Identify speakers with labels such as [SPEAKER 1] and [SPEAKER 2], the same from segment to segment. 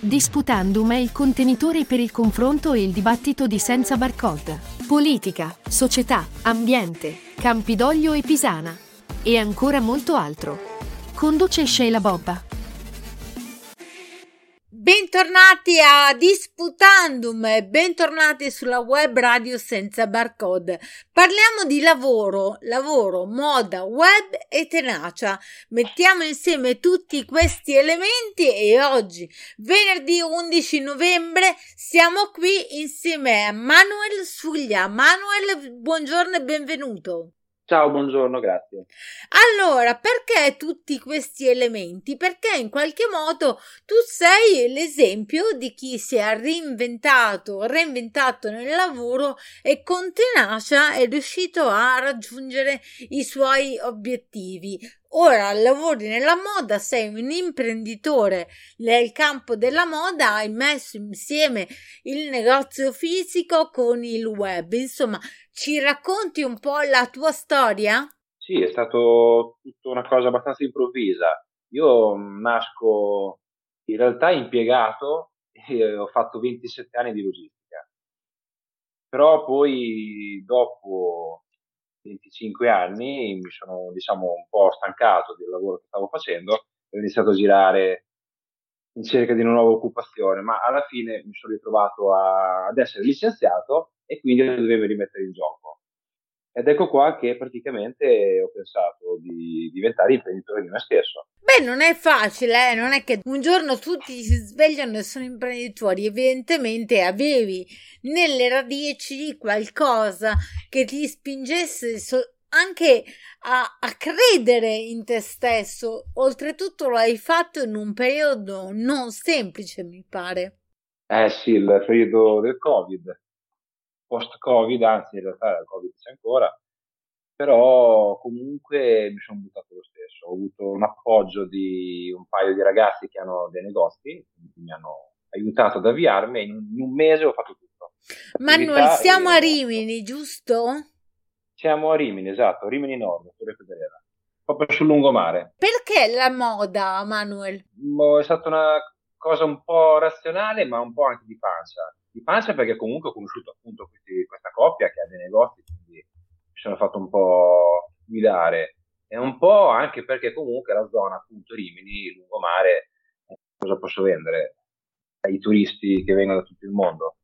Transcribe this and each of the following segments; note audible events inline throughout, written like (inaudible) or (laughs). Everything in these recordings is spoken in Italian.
[SPEAKER 1] Disputandum è il contenitore per il confronto e il dibattito di Senza Barcode. Politica, società, ambiente, Campidoglio e Pisana. E ancora molto altro. Conduce Sheila Bobba.
[SPEAKER 2] Bentornati a Disputandum e bentornati sulla web radio senza barcode. Parliamo di lavoro, lavoro, moda, web e tenacia. Mettiamo insieme tutti questi elementi e oggi, venerdì 11 novembre, siamo qui insieme a Manuel Suglia. Manuel, buongiorno e benvenuto.
[SPEAKER 3] Ciao, buongiorno, grazie.
[SPEAKER 2] Allora, perché tutti questi elementi? Perché in qualche modo tu sei l'esempio di chi si è reinventato, reinventato nel lavoro e con tenacia è riuscito a raggiungere i suoi obiettivi. Ora lavori nella moda, sei un imprenditore nel campo della moda, hai messo insieme il negozio fisico con il web. Insomma, ci racconti un po' la tua storia?
[SPEAKER 3] Sì, è stato tutta una cosa abbastanza improvvisa. Io nasco in realtà impiegato e ho fatto 27 anni di logistica. Però poi dopo 25 anni mi sono diciamo un po' stancato del lavoro che stavo facendo e ho iniziato a girare in cerca di una nuova occupazione, ma alla fine mi sono ritrovato a, ad essere licenziato e quindi dovevo rimettere in gioco. Ed ecco qua che praticamente ho pensato di diventare imprenditore di me stesso.
[SPEAKER 2] Beh, non è facile, eh? non è che un giorno tutti si svegliano e sono imprenditori, evidentemente avevi nelle radici qualcosa che ti spingesse so- anche a, a, credere in te stesso. Oltretutto lo hai fatto in un periodo non semplice, mi pare.
[SPEAKER 3] Eh sì, il periodo del Covid, post-Covid, anzi in realtà il Covid c'è ancora, però comunque mi sono buttato lo stesso. Ho avuto un appoggio di un paio di ragazzi che hanno dei negozi, che mi hanno aiutato ad avviarmi e in un mese ho fatto tutto.
[SPEAKER 2] Manuel, siamo a Rimini, giusto?
[SPEAKER 3] Siamo a Rimini, esatto, Rimini Nord, Torre Federera, proprio sul lungomare.
[SPEAKER 2] Perché la moda, Manuel?
[SPEAKER 3] È stata una cosa un po' razionale, ma un po' anche di pancia. Di pancia perché comunque ho conosciuto appunto coppia che ha dei negozi, quindi mi sono fatto un po' guidare. E un po' anche perché comunque la zona, appunto, Rimini, lungomare, eh, cosa posso vendere? ai turisti che vengono da tutto il mondo.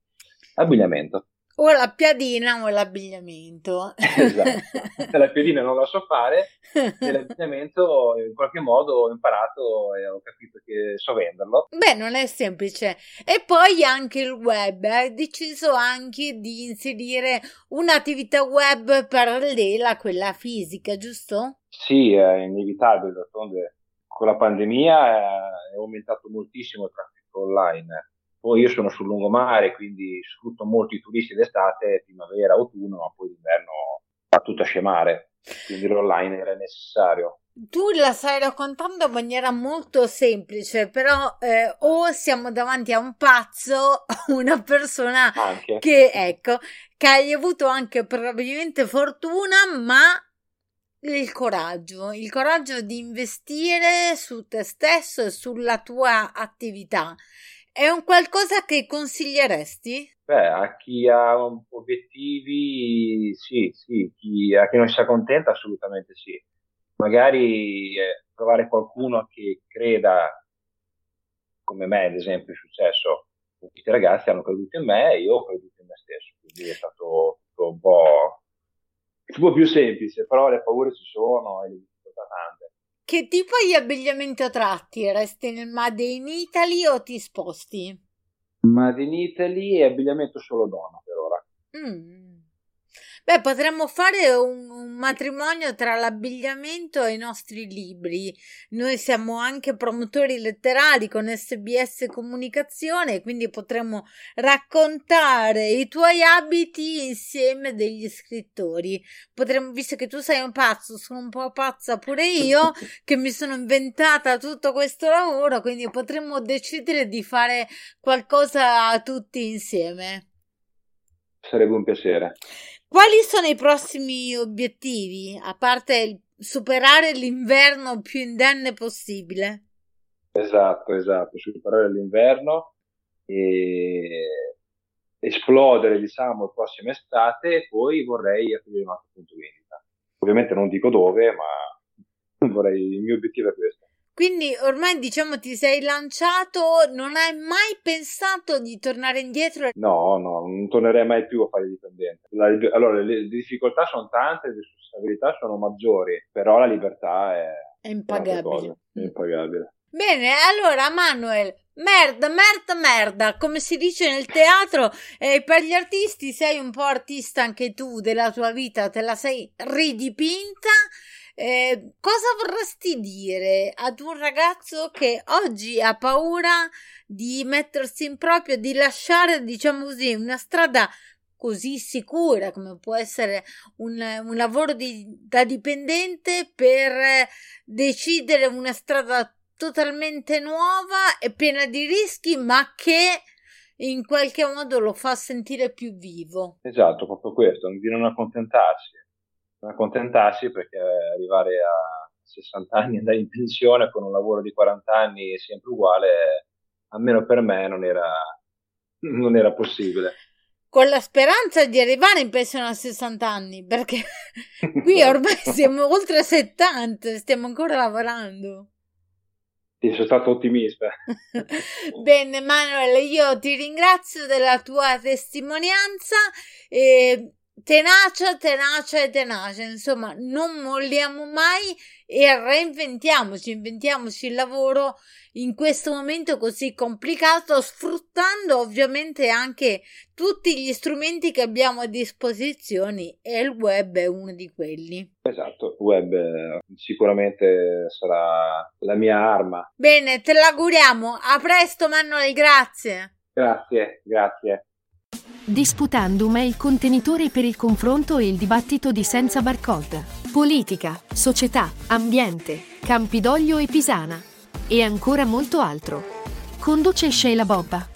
[SPEAKER 3] Abbigliamento.
[SPEAKER 2] O la piadina o l'abbigliamento.
[SPEAKER 3] Esatto. La piadina non la so fare, e l'abbigliamento in qualche modo ho imparato e ho capito che so venderlo.
[SPEAKER 2] Beh, non è semplice. E poi anche il web. Hai deciso anche di inserire un'attività web parallela a quella fisica, giusto?
[SPEAKER 3] Sì, è inevitabile. D'altronde con la pandemia è aumentato moltissimo il traffico online. Poi io sono sul lungomare, quindi sfrutto molto i turisti d'estate, primavera, autunno, ma poi d'inverno fa tutto a scemare, quindi l'online era necessario.
[SPEAKER 2] Tu la stai raccontando in maniera molto semplice, però eh, o siamo davanti a un pazzo (laughs) una persona
[SPEAKER 3] anche.
[SPEAKER 2] che, ecco, che hai avuto anche probabilmente fortuna, ma il coraggio, il coraggio di investire su te stesso e sulla tua attività. È un qualcosa che consiglieresti?
[SPEAKER 3] Beh, a chi ha obiettivi, sì, sì, chi, a chi non si accontenta, assolutamente sì. Magari eh, trovare qualcuno che creda, come me, ad esempio, è successo. Questi ragazzi hanno creduto in me e io ho creduto in me stesso, quindi è stato un po' un po' più semplice, però le paure ci sono e le.
[SPEAKER 2] Che tipo di abbigliamento tratti? Resti nel Made in Italy o ti sposti?
[SPEAKER 3] Made in Italy e abbigliamento solo donna per ora.
[SPEAKER 2] Mm. Beh, potremmo fare un, un, matrimonio tra l'abbigliamento e i nostri libri. Noi siamo anche promotori letterari con SBS Comunicazione, quindi potremmo raccontare i tuoi abiti insieme degli scrittori. Potremmo, visto che tu sei un pazzo, sono un po' pazza pure io, (laughs) che mi sono inventata tutto questo lavoro, quindi potremmo decidere di fare qualcosa tutti insieme.
[SPEAKER 3] Sarebbe un piacere.
[SPEAKER 2] Quali sono i prossimi obiettivi, a parte superare l'inverno più indenne possibile?
[SPEAKER 3] Esatto, esatto, sul parole dell'inverno e esplodere, diciamo, la prossima estate e poi vorrei aprire un altro punto vendita. Ovviamente non dico dove, ma (laughs) vorrei, il mio obiettivo è questo.
[SPEAKER 2] Quindi ormai diciamo ti sei lanciato, non hai mai pensato di tornare indietro?
[SPEAKER 3] No, no, non tornerei mai più a fare dipendente. La, allora, le, difficoltà sono tante, le responsabilità sono maggiori, però la libertà è,
[SPEAKER 2] è impagabile.
[SPEAKER 3] È impagabile.
[SPEAKER 2] Bene, allora Manuel, merda, merda, merda, come si dice nel teatro, eh, per gli artisti sei un po' artista anche tu della tua vita, te la sei ridipinta eh, cosa vorresti dire ad un ragazzo che oggi ha paura di mettersi in proprio, di lasciare, diciamo così, una strada così sicura come può essere un, un lavoro di, da dipendente per decidere una strada totalmente nuova e piena di rischi, ma che in qualche modo lo fa sentire più vivo.
[SPEAKER 3] Esatto, proprio questo, di non accontentarsi accontentarsi perché arrivare a 60 anni e andare in pensione con un lavoro di 40 anni sempre uguale, almeno per me non era, non era possibile.
[SPEAKER 2] Con la speranza di arrivare in pensione a 60 anni, perché (laughs) qui ormai siamo oltre 70, stiamo ancora lavorando.
[SPEAKER 3] Sì, sono stato ottimista. (laughs)
[SPEAKER 2] Bene, Manuel, io ti ringrazio della tua testimonianza e tenacia, tenacia e tenacia, insomma, non molliamo mai e reinventiamoci, inventiamoci il lavoro in questo momento così complicato, sfruttando ovviamente anche tutti gli strumenti che abbiamo a disposizione e il web è uno di quelli.
[SPEAKER 3] Esatto, il web eh, sicuramente sarà la mia arma.
[SPEAKER 2] Bene, te l'auguriamo. A presto Manuel, grazie.
[SPEAKER 3] Grazie, grazie.
[SPEAKER 1] Disputandum è il contenitore per il confronto e il dibattito di Senza Barcode. Politica, società, ambiente, Campidoglio e Pisana. E ancora molto altro. Conduce Sheila Bobba.